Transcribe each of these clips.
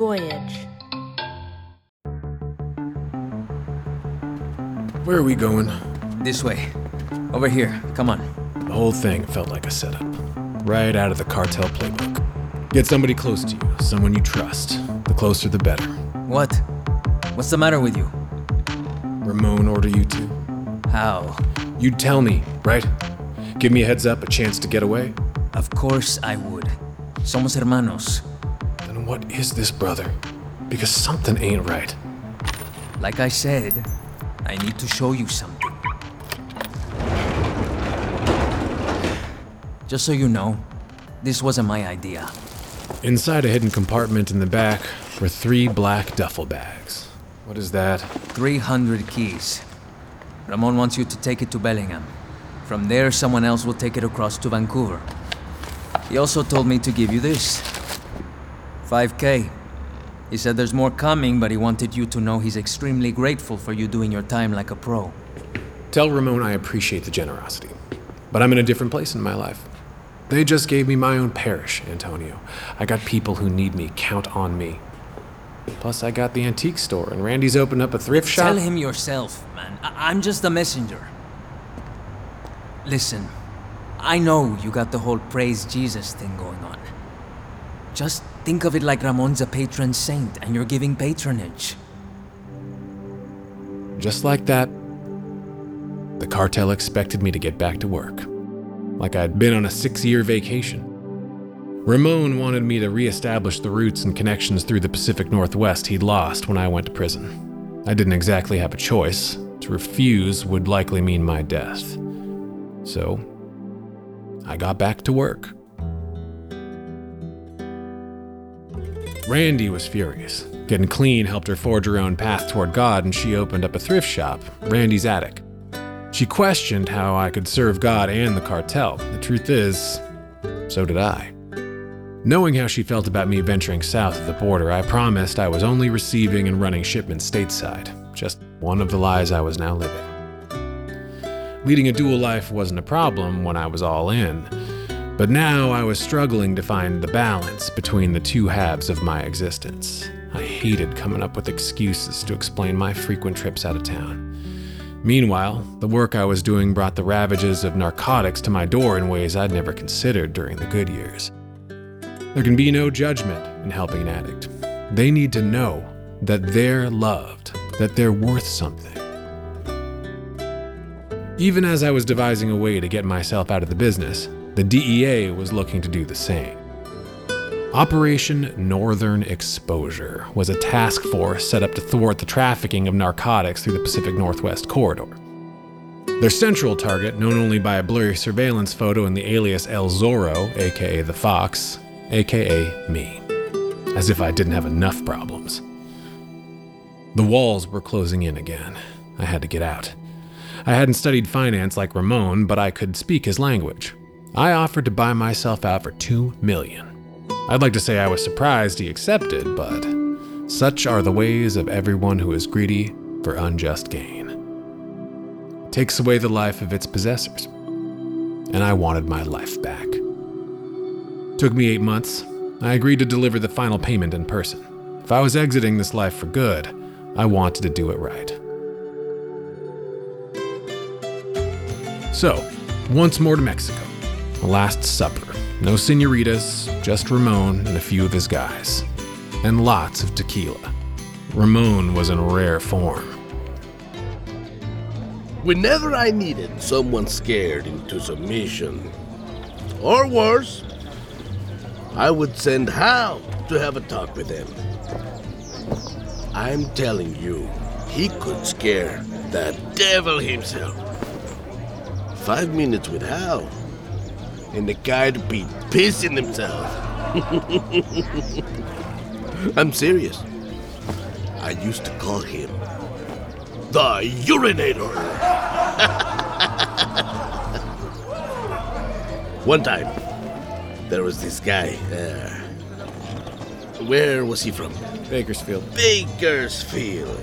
Voyage. Where are we going? This way. Over here. Come on. The whole thing felt like a setup. Right out of the cartel playbook. Get somebody close to you, someone you trust. The closer the better. What? What's the matter with you? Ramon order you to? How? You'd tell me, right? Give me a heads up, a chance to get away? Of course I would. Somos hermanos. What is this, brother? Because something ain't right. Like I said, I need to show you something. Just so you know, this wasn't my idea. Inside a hidden compartment in the back were three black duffel bags. What is that? 300 keys. Ramon wants you to take it to Bellingham. From there, someone else will take it across to Vancouver. He also told me to give you this 5K. He said there's more coming, but he wanted you to know he's extremely grateful for you doing your time like a pro. Tell Ramon I appreciate the generosity, but I'm in a different place in my life. They just gave me my own parish, Antonio. I got people who need me. Count on me. Plus, I got the antique store, and Randi's opened up a thrift shop. Tell him yourself, man. I- I'm just a messenger. Listen, I know you got the whole praise Jesus thing going on. Just think of it like Ramon's a patron saint and you're giving patronage. Just like that, the cartel expected me to get back to work. Like I'd been on a six year vacation. Ramon wanted me to reestablish the roots and connections through the Pacific Northwest he'd lost when I went to prison. I didn't exactly have a choice. To refuse would likely mean my death. So, I got back to work. Randi was furious. Getting clean helped her forge her own path toward God, and she opened up a thrift shop, Randi's Attic. She questioned how I could serve God and the cartel. The truth is, so did I. Knowing how she felt about me venturing south of the border, I promised I was only receiving and running shipments stateside. Just one of the lies I was now living. Leading a dual life wasn't a problem when I was all in, but now I was struggling to find the balance between the two halves of my existence. I hated coming up with excuses to explain my frequent trips out of town. Meanwhile, the work I was doing brought the ravages of narcotics to my door in ways I'd never considered during the good years. There can be no judgment in helping an addict. They need to know that they're loved, that they're worth something. Even as I was devising a way to get myself out of the business, the DEA was looking to do the same. Operation Northern Exposure was a task force set up to thwart the trafficking of narcotics through the Pacific Northwest corridor. Their central target, known only by a blurry surveillance photo in the alias El Zorro, aka the Fox, aka me. As if I didn't have enough problems. The walls were closing in again. I had to get out. I hadn't studied finance like Ramon, but I could speak his language. I offered to buy myself out for two million. I'd like to say I was surprised he accepted, but such are the ways of everyone who is greedy for unjust gain. It takes away the life of its possessors. And I wanted my life back. Took me eight months. I agreed to deliver the final payment in person. If I was exiting this life for good, I wanted to do it right. So, once more to Mexico. Last supper. No senoritas, just Ramon and a few of his guys. And lots of tequila. Ramon was in rare form. Whenever I needed someone scared into submission, or worse, I would send Hal to have a talk with him. I'm telling you, he could scare the devil himself. Five minutes with Hal, and the guy'd be pissing himself. I'm serious. I used to call him the urinator. One time, there was this guy. Uh, where was he from? Bakersfield. Bakersfield.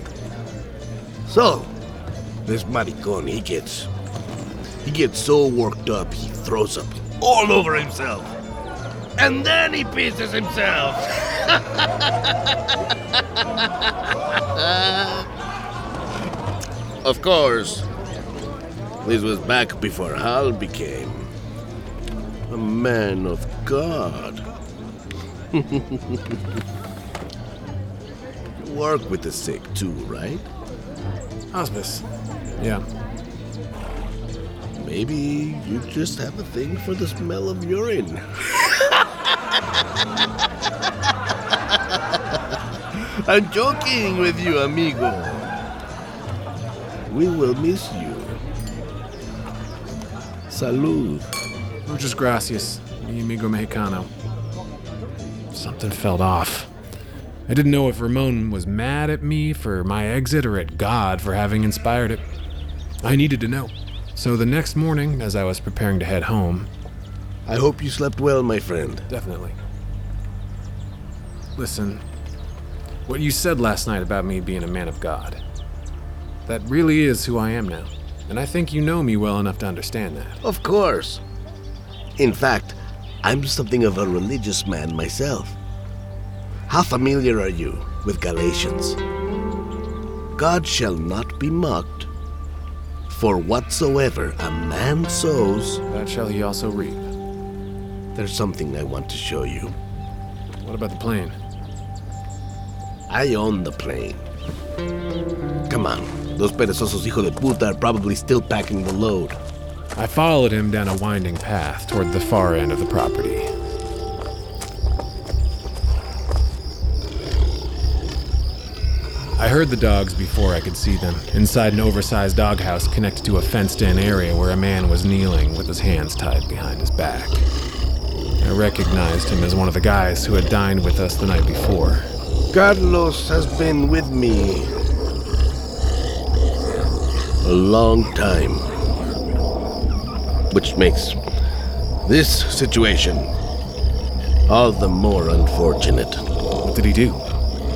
So, this maricon, he gets. He gets so worked up, he throws up all over himself. And then he pisses himself. Of course. This was back before Hal became a man of God. you work with the sick too, right? Hospice. Yeah. Maybe you just have a thing for the smell of urine. I'm joking with you, amigo. We will miss you. Salud. Muchas gracias, mi amigo mexicano. Something felt off. I didn't know if Ramon was mad at me for my exit or at God for having inspired it. I needed to know. So the next morning, as I was preparing to head home, I hope you slept well, my friend. definitely. Listen, what you said last night about me being a man of God, that really is who I am now. And I think you know me well enough to understand that. Of course. In fact, I'm something of a religious man myself. How familiar are you with Galatians? God shall not be mocked, for whatsoever a man sows, That shall he also reap. there's something I want to show you. What about the plane? I own the plane. Come on, those perezosos hijo de puta are probably still packing the load. I followed him down a winding path toward the far end of the property. I heard the dogs before I could see them, inside an oversized doghouse connected to a fenced in area where a man was kneeling with his hands tied behind his back. I recognized him as one of the guys who had dined with us the night before. Carlos has been with me a long time. Which makes this situation all the more unfortunate. What did he do?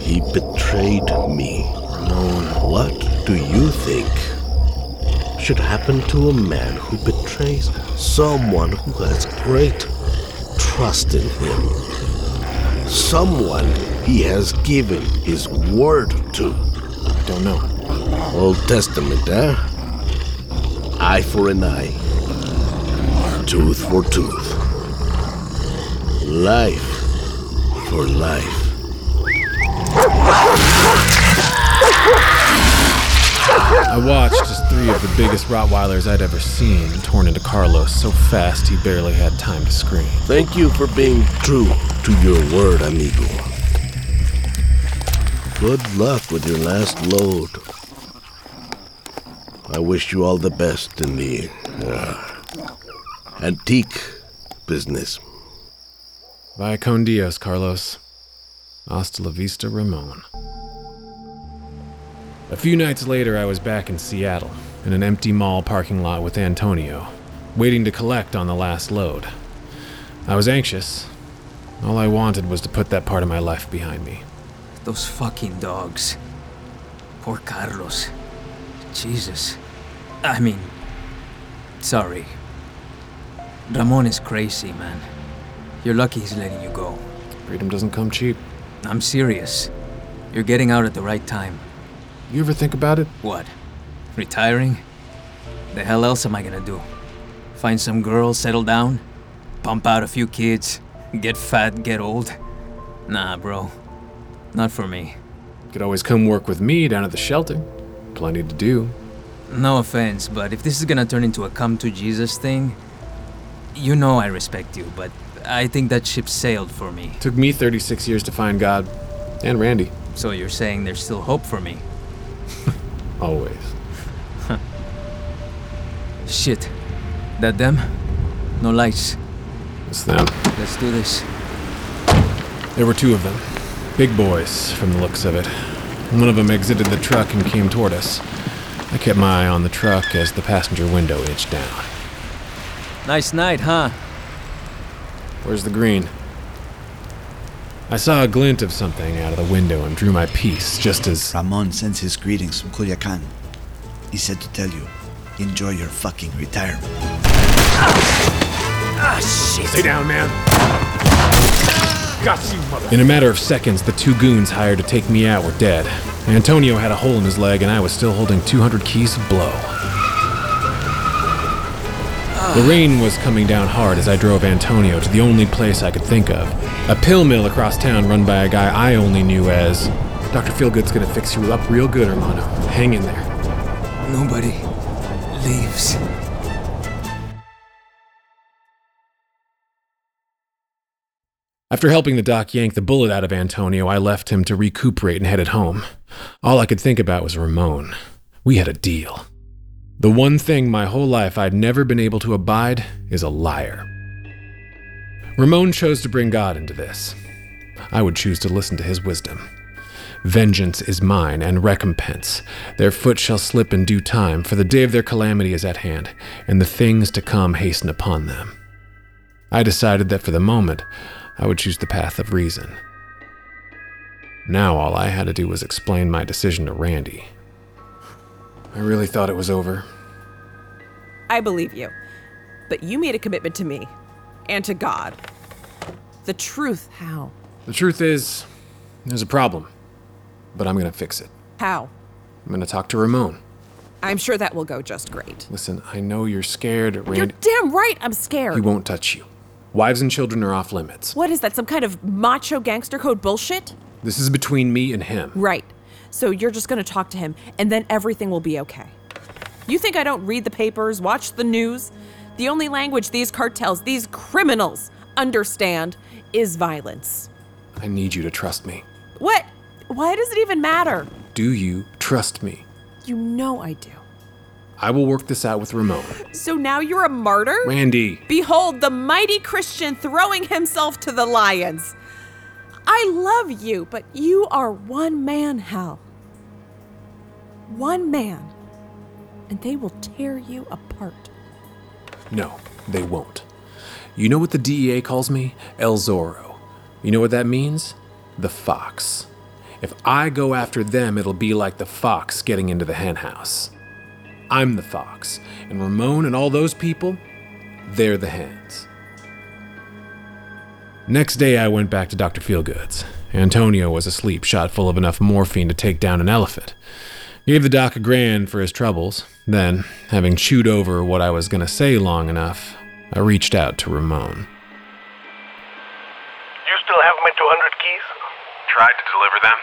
He betrayed me. Ramon, what do you think should happen to a man who betrays someone who has great trust in him? Someone he has given his word to. I don't know. Old Testament, eh? Eye for an eye, tooth for tooth, life for life. I watched as three of the biggest Rottweilers I'd ever seen torn into Carlos so fast he barely had time to scream. Thank you for being true to your word, amigo. Good luck with your last load. I wish you all the best in the uh, antique business. Vaya con Dios, Carlos. Hasta la vista, Ramon. A few nights later, I was back in Seattle, in an empty mall parking lot with Antonio, waiting to collect on the last load. I was anxious. All I wanted was to put that part of my life behind me. Those fucking dogs. Poor Carlos. Jesus. I mean, sorry. Ramon is crazy, man. You're lucky he's letting you go. Freedom doesn't come cheap. I'm serious. You're getting out at the right time. You ever think about it? What? Retiring? The hell else am I gonna do? Find some girl, settle down? Pump out a few kids? Get fat, get old? Nah, bro. Not for me. You could always come work with me down at the shelter. Plenty to do. No offense, but if this is gonna turn into a come to Jesus thing, you know I respect you, but I think that ship sailed for me. Took me 36 years to find God. And Randi. So you're saying there's still hope for me? Always. Shit. That them? No lights. It's them. Let's do this. There were two of them. Big boys, from the looks of it. One of them exited the truck and came toward us. I kept my eye on the truck as the passenger window inched down. Nice night, huh? Where's the green? I saw a glint of something out of the window and drew my piece just as. Ramon sends his greetings from Culiacan. He said to tell you, enjoy your fucking retirement. Ah, shit! Stay down, man! Got you, mother. In a matter of seconds, the two goons hired to take me out were dead. Antonio had a hole in his leg, and I was still holding 200 keys of blow. The rain was coming down hard as I drove Antonio to the only place I could think of a pill mill across town run by a guy I only knew as Dr. Feelgood's gonna fix you up real good, hermano. Hang in there. Nobody leaves. After helping the doc yank the bullet out of Antonio, I left him to recuperate and headed home. All I could think about was Ramon. We had a deal. The one thing my whole life I'd never been able to abide is a liar. Ramon chose to bring God into this. I would choose to listen to his wisdom. Vengeance is mine, and recompense. Their foot shall slip in due time, for the day of their calamity is at hand, and the things to come hasten upon them. I decided that for the moment, I would choose the path of reason. Now all I had to do was explain my decision to Randi. I really thought it was over. I believe you. But you made a commitment to me and to God. The truth, how? The truth is, there's a problem, but I'm gonna fix it. How? I'm gonna talk to Ramon. I'm sure that will go just great. Listen, I know you're scared, You're damn right I'm scared. He won't touch you. Wives and children are off limits. What is that, some kind of macho gangster code bullshit? This is between me and him. Right. So you're just gonna talk to him, and then everything will be okay. You think I don't read the papers, watch the news? The only language these cartels, these criminals, understand is violence. I need you to trust me. What? Why does it even matter? Do you trust me? You know I do. I will work this out with Ramon. So now you're a martyr? Randi, Behold the mighty Christian throwing himself to the lions. I love you, but you are one man, Hal. One man. And they will tear you apart. no, they won't. You know what the DEA calls me? El Zorro. You know what that means? The fox. If I go after them, it'll be like the fox getting into the henhouse. I'm the fox, and Ramon and all those people, they're the hens. Next day, I went back to Dr. Feelgood's. Antonio was asleep, shot full of enough morphine to take down an elephant. Gave the doc a grand for his troubles. Then, having chewed over what I was going to say long enough, I reached out to Ramon. You still have my 200 keys? Tried to deliver them.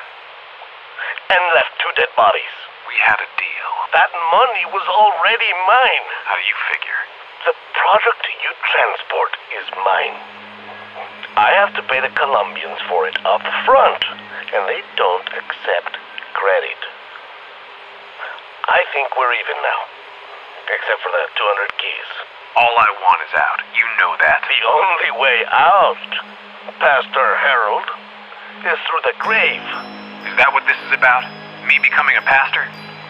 And left two dead bodies. We had a deal. That money was already mine. How do you figure? The product you transport is mine. I have to pay the Colombians for it up front, and they don't accept credit. I think we're even now, except for the 200 keys. All I want is out. You know that. The only way out, Pastor Harold, is through the grave. Is that what this is about? Me becoming a pastor?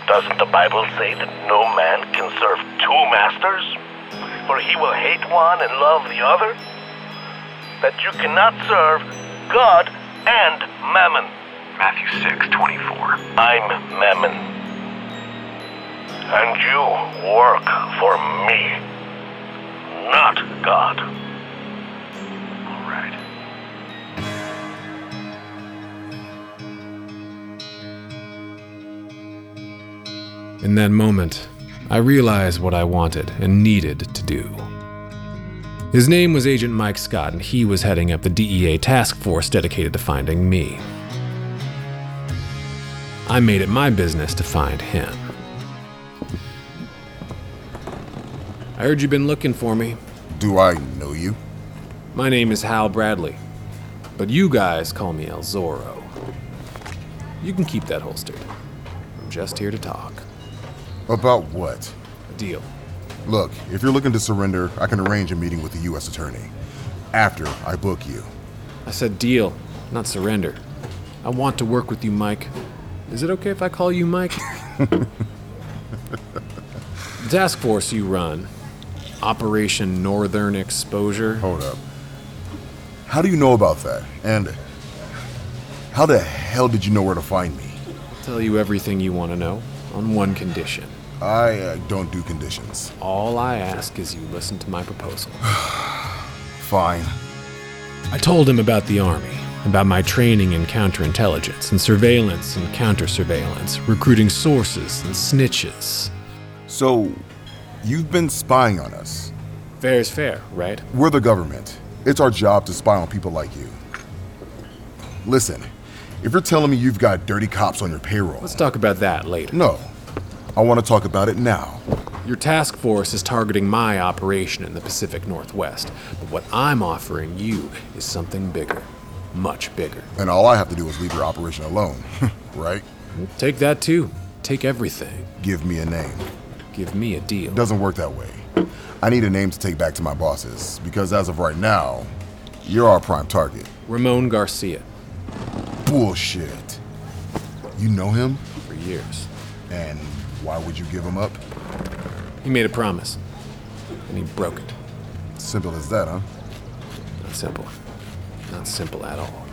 Doesn't the Bible say that no man can serve two masters? For he will hate one and love the other? That you cannot serve God and Mammon. Matthew 6, 24. I'm Mammon. And you work for me, not God. All right. In that moment, I realized what I wanted and needed to do. His name was Agent Mike Scott, and he was heading up the DEA task force dedicated to finding me. I made it my business to find him. I heard you've been looking for me. Do I know you? My name is Hal Bradley, but you guys call me El Zorro. You can keep that holstered. I'm just here to talk. About what? A deal. Look, if you're looking to surrender, I can arrange a meeting with the U.S. Attorney. After I book you. I said deal, not surrender. I want to work with you, Mike. Is it okay if I call you Mike? the task force you run, Operation Northern Exposure. Hold up. How do you know about that? And how the hell did you know where to find me? I'll Tell you everything you want to know on one condition. I uh, don't do conditions. All I ask is you listen to my proposal. Fine. I told him about the Army, about my training in counterintelligence and surveillance and counter-surveillance, recruiting sources and snitches. So, you've been spying on us. Fair is fair, right? We're the government. It's our job to spy on people like you. Listen, if you're telling me you've got dirty cops on your payroll, Let's talk about that later. no. I want to talk about it now. Your task force is targeting my operation in the Pacific Northwest, but what I'm offering you is something bigger. Much bigger. And all I have to do is leave your operation alone, right? Take that too. Take everything. Give me a name. Give me a deal. Doesn't work that way. I need a name to take back to my bosses, because as of right now, you're our prime target. Ramon Garcia, Bullshit. You know him? for years. And why would you give him up? He made a promise, and he broke it. Simple as that, huh? Not simple. Not simple at all.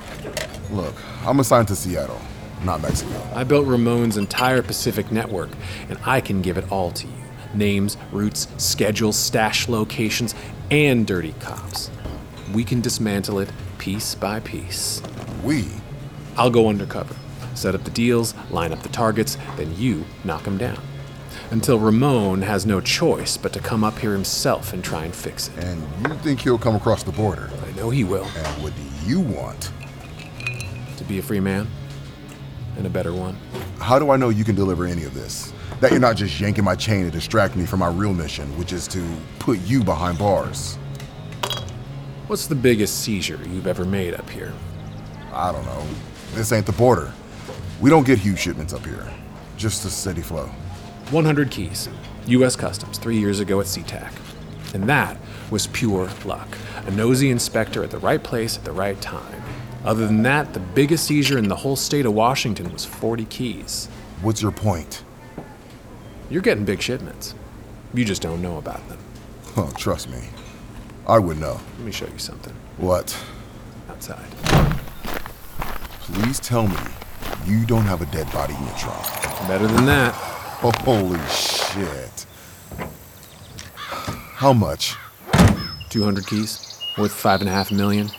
Look, I'm assigned to Seattle, not Mexico. I built Ramon's entire Pacific network, and I can give it all to you names, routes, schedules, stash locations, and dirty cops. We can dismantle it piece by piece. We? I'll go undercover, set up the deals, line up the targets, then you knock them down. Until Ramon has no choice but to come up here himself and try and fix it. And you think he'll come across the border? I know he will. And what do you want? To be a free man, and a better one. How do I know you can deliver any of this? That you're not just yanking my chain to distract me from my real mission, which is to put you behind bars. What's the biggest seizure you've ever made up here? I don't know. This ain't the border. We don't get huge shipments up here. Just a steady flow. 100 keys. U.S. Customs, three years ago at SeaTac. And that was pure luck. A nosy inspector at the right place at the right time. Other than that, the biggest seizure in the whole state of Washington was 40 keys. What's your point? You're getting big shipments. You just don't know about them. Oh, trust me. I would know. Let me show you something What? outside. Please tell me you don't have a dead body in your trunk. Better than that. Holy shit. How much? 200 keys, worth five and a half million.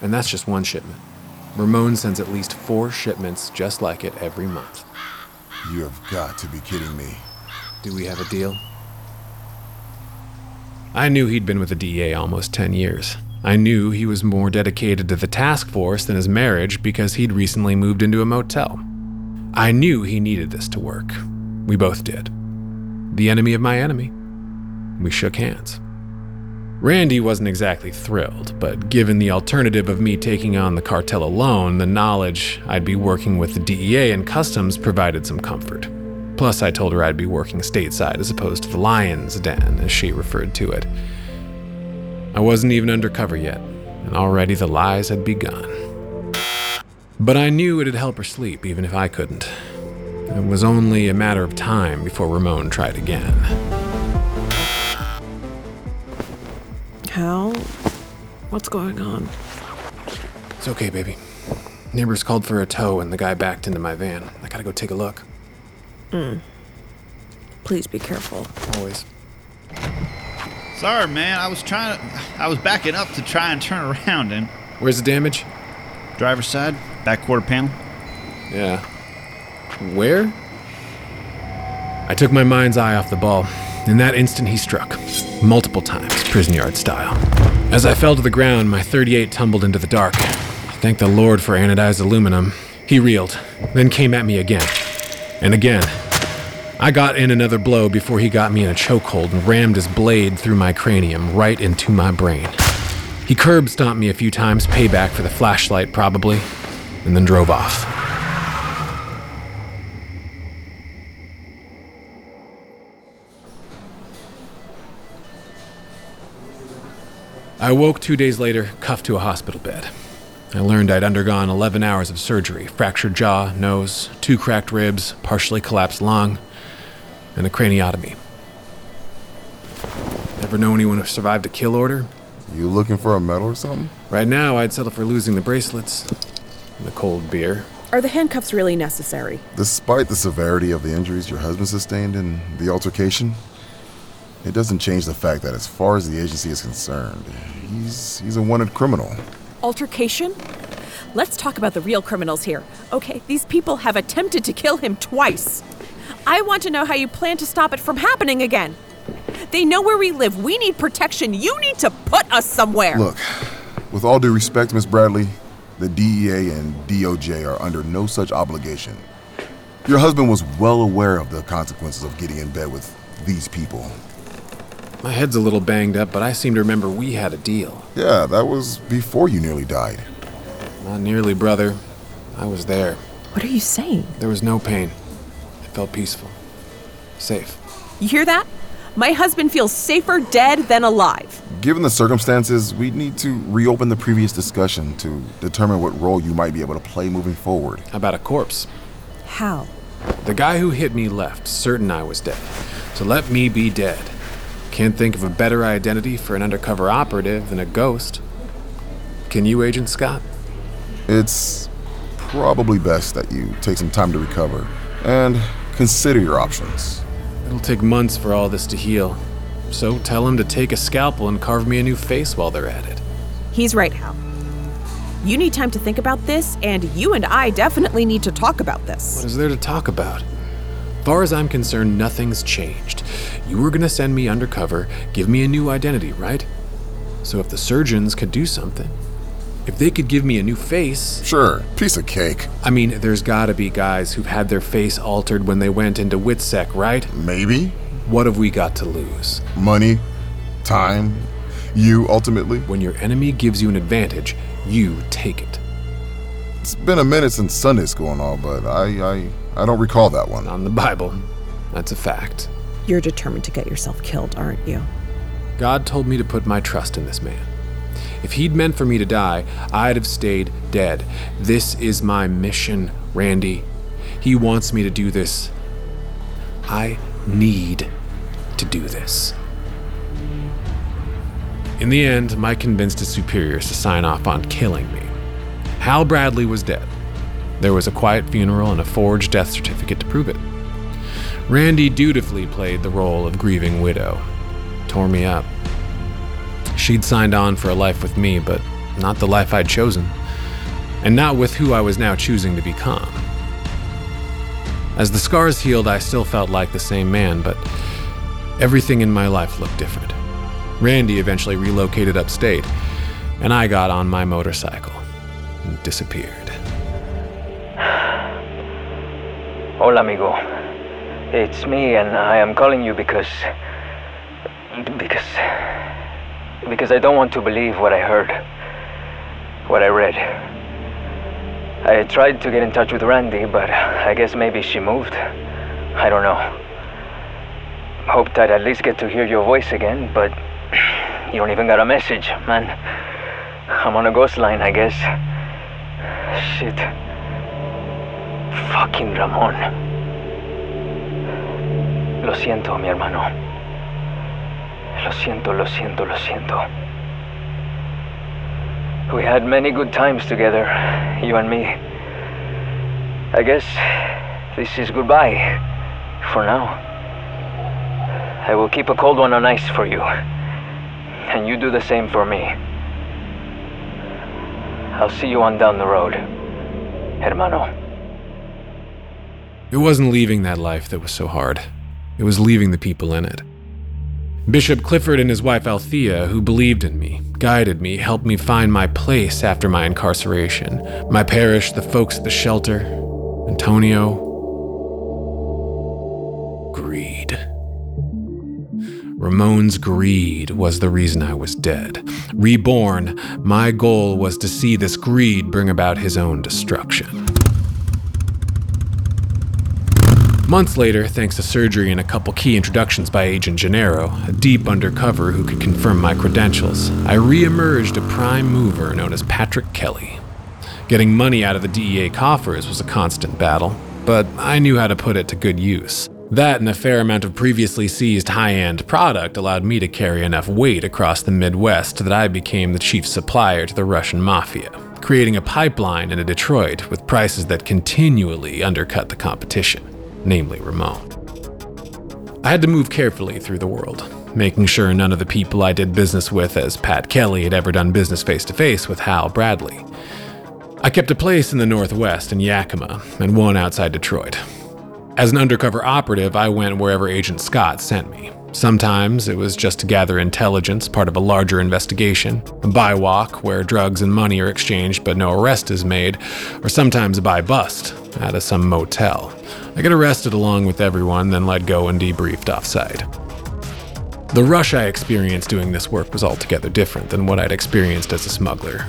And that's just one shipment. Ramon sends at least four shipments just like it every month. You have got to be kidding me. Do we have a deal? I knew he'd been with the DEA almost 10 years. I knew he was more dedicated to the task force than his marriage because he'd recently moved into a motel. I knew he needed this to work. We both did. The enemy of my enemy. We shook hands. Randi wasn't exactly thrilled, but given the alternative of me taking on the cartel alone, the knowledge I'd be working with the DEA and customs provided some comfort. Plus, I told her I'd be working stateside as opposed to the lion's den, as she referred to it. I wasn't even undercover yet, and already the lies had begun. But I knew it'd help her sleep, even if I couldn't. It was only a matter of time before Ramon tried again. Hal? What's going on? It's okay, baby. Neighbors called for a tow, and the guy backed into my van. I gotta go take a look. Hmm. Please be careful. Always. Sorry, man. I was trying to. I was backing up to try and turn around and. Where's the damage? Driver's side, back quarter panel. Yeah. Where? I took my mind's eye off the ball. In that instant, he struck. Multiple times, prison yard style. As I fell to the ground, my 38 tumbled into the dark. I thank the Lord for anodized aluminum. He reeled, then came at me again. And again. I got in another blow before he got me in a chokehold and rammed his blade through my cranium right into my brain. He curb stomped me a few times, payback for the flashlight, probably, and then drove off. I awoke two days later, cuffed to a hospital bed. I learned I'd undergone 11 hours of surgery fractured jaw, nose, two cracked ribs, partially collapsed lung, and a craniotomy. Ever know anyone who survived a kill order? You looking for a medal or something? Right now, I'd settle for losing the bracelets and the cold beer. Are the handcuffs really necessary? Despite the severity of the injuries your husband sustained in the altercation, it doesn't change the fact that as far as the agency is concerned, he's he's a wanted criminal. altercation? Let's talk about the real criminals here. Okay, these people have attempted to kill him twice. I want to know how you plan to stop it from happening again. They know where we live. We need protection. You need to put us somewhere. Look, with all due respect, Miss Bradley, the DEA and DOJ are under no such obligation. Your husband was well aware of the consequences of getting in bed with these people. My head's a little banged up, but I seem to remember we had a deal. Yeah, that was before you nearly died. Not nearly, brother. I was there. What are you saying? There was no pain. It felt peaceful. Safe. You hear that? My husband feels safer dead than alive. Given the circumstances, we need to reopen the previous discussion to determine what role you might be able to play moving forward. How about a corpse? How? The guy who hit me left, certain I was dead. So let me be dead. Can't think of a better identity for an undercover operative than a ghost. Can you, Agent Scott? It's probably best that you take some time to recover and consider your options. It'll take months for all this to heal. So tell him to take a scalpel and carve me a new face while they're at it. He's right, Hal. You need time to think about this, and you and I definitely need to talk about this. What is there to talk about? Far as I'm concerned, nothing's changed. You were gonna send me undercover, give me a new identity, right? So if the surgeons could do something, if they could give me a new face, Sure, piece of cake. I mean, there's gotta be guys who've had their face altered when they went into WITSEC, right? Maybe. What have we got to lose? Money, time, you ultimately. When your enemy gives you an advantage, you take it. It's been a minute since Sunday school and all, but I, I, I don't recall that one. On the Bible, that's a fact. You're determined to get yourself killed, aren't you? God told me to put my trust in this man. If he'd meant for me to die, I'd have stayed dead. This is my mission, Randi. He wants me to do this. I need to do this. In the end, Mike convinced his superiors to sign off on killing me. Hal Bradley was dead. There was a quiet funeral and a forged death certificate to prove it. Randi dutifully played the role of grieving widow. Tore me up. She'd signed on for a life with me, but not the life I'd chosen, and not with who I was now choosing to become. As the scars healed, I still felt like the same man, but everything in my life looked different. Randi eventually relocated upstate, and I got on my motorcycle and disappeared. Hola, amigo. It's me, and I am calling you because. because. Because I don't want to believe what I heard. What I read. I tried to get in touch with Randi, but I guess maybe she moved. I don't know. Hoped I'd at least get to hear your voice again, but you don't even got a message, man. I'm on a ghost line, I guess. Shit. Fucking Ramon. Lo siento, mi hermano. Lo siento, lo siento, lo siento. We had many good times together, you and me. I guess this is goodbye for now. I will keep a cold one on ice for you. And you do the same for me. I'll see you on down the road, hermano. It wasn't leaving that life that was so hard, it was leaving the people in it. Bishop Clifford and his wife Althea, who believed in me, guided me, helped me find my place after my incarceration. My parish, the folks at the shelter, Antonio. Greed. Ramon's greed was the reason I was dead. Reborn, my goal was to see this greed bring about his own destruction. Months later, thanks to surgery and a couple key introductions by Agent Gennaro, a deep undercover who could confirm my credentials, I re-emerged a prime mover known as Patrick Kelly. Getting money out of the DEA coffers was a constant battle, but I knew how to put it to good use. That and a fair amount of previously seized high end product allowed me to carry enough weight across the Midwest that I became the chief supplier to the Russian mafia, creating a pipeline into Detroit with prices that continually undercut the competition, namely Ramon. I had to move carefully through the world. making sure none of the people I did business with as Pat Kelly had ever done business face to face with Hal Bradley. I kept a place in the Northwest in Yakima and one outside Detroit. As an undercover operative, I went wherever Agent Scott sent me. Sometimes it was just to gather intelligence, part of a larger investigation, a buy walk where drugs and money are exchanged but no arrest is made, or sometimes a buy bust out of some motel. I get arrested along with everyone, then let go and debriefed offsite. The rush I experienced doing this work was altogether different than what I'd experienced as a smuggler.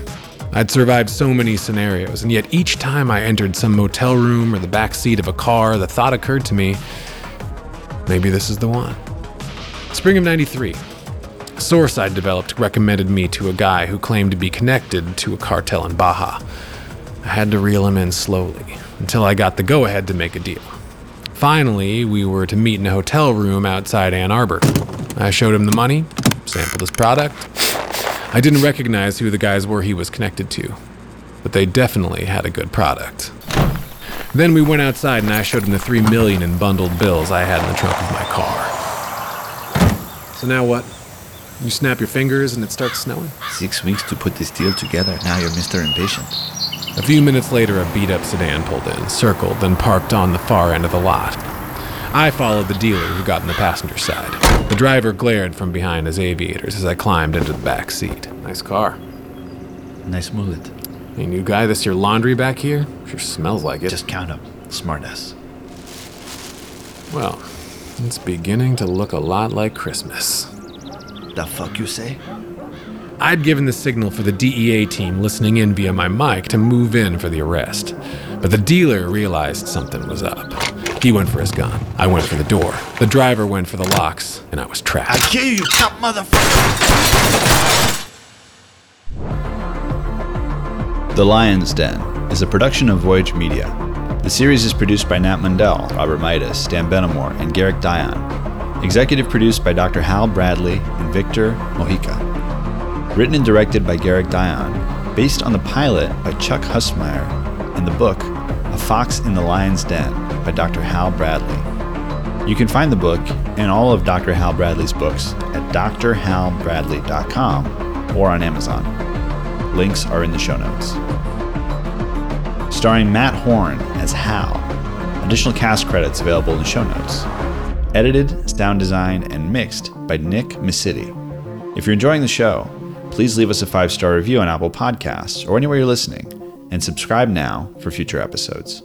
I'd survived so many scenarios, and yet each time I entered some motel room or the back seat of a car, the thought occurred to me maybe this is the one. Spring of 93. A source I'd developed recommended me to a guy who claimed to be connected to a cartel in Baja. I had to reel him in slowly until I got the go ahead to make a deal. Finally, we were to meet in a hotel room outside Ann Arbor. I showed him the money, sampled his product. I didn't recognize who the guys were he was connected to, but they definitely had a good product. Then we went outside and I showed him the three million in bundled bills I had in the trunk of my car. So now what? You snap your fingers and it starts snowing? Six weeks to put this deal together. Now you're Mr. Impatient. A few minutes later, a beat up sedan pulled in, circled, then parked on the far end of the lot. I followed the dealer who got in the passenger side. The driver glared from behind his aviators as I climbed into the back seat. Nice car. Nice mullet. Hey, new guy, this your laundry back here? Sure smells like it. Just count 'em. Smartass. Well, it's beginning to look a lot like Christmas. The fuck you say? I'd given the signal for the DEA team listening in via my mic to move in for the arrest. But the dealer realized something was up. He went for his gun. I went for the door. The driver went for the locks, and I was trapped. I trapped. kill you, you cop motherfucker! The Lion's Den is a production of Voyage Media. The series is produced by Nat Mundel, Robert Mitas, Dan Benamor, and Garrick Dion. Executive produced by Dr. Hal Bradley and Victor Mojica. Written and directed by Garrick Dion, based on the pilot by Chuck Hustmyre, and the book A Fox in the Lion's Den by Dr. Hal Bradley. You can find the book and all of Dr. Hal Bradley's books at drhalbradley.com or on Amazon. Links are in the show notes. Starring Matt Horn as Hal. Additional cast credits available in the show notes. Edited, sound design, and mixed by Nick Messitte. If you're enjoying the show, please leave us a five star review on Apple Podcasts or anywhere you're listening, and subscribe now for future episodes.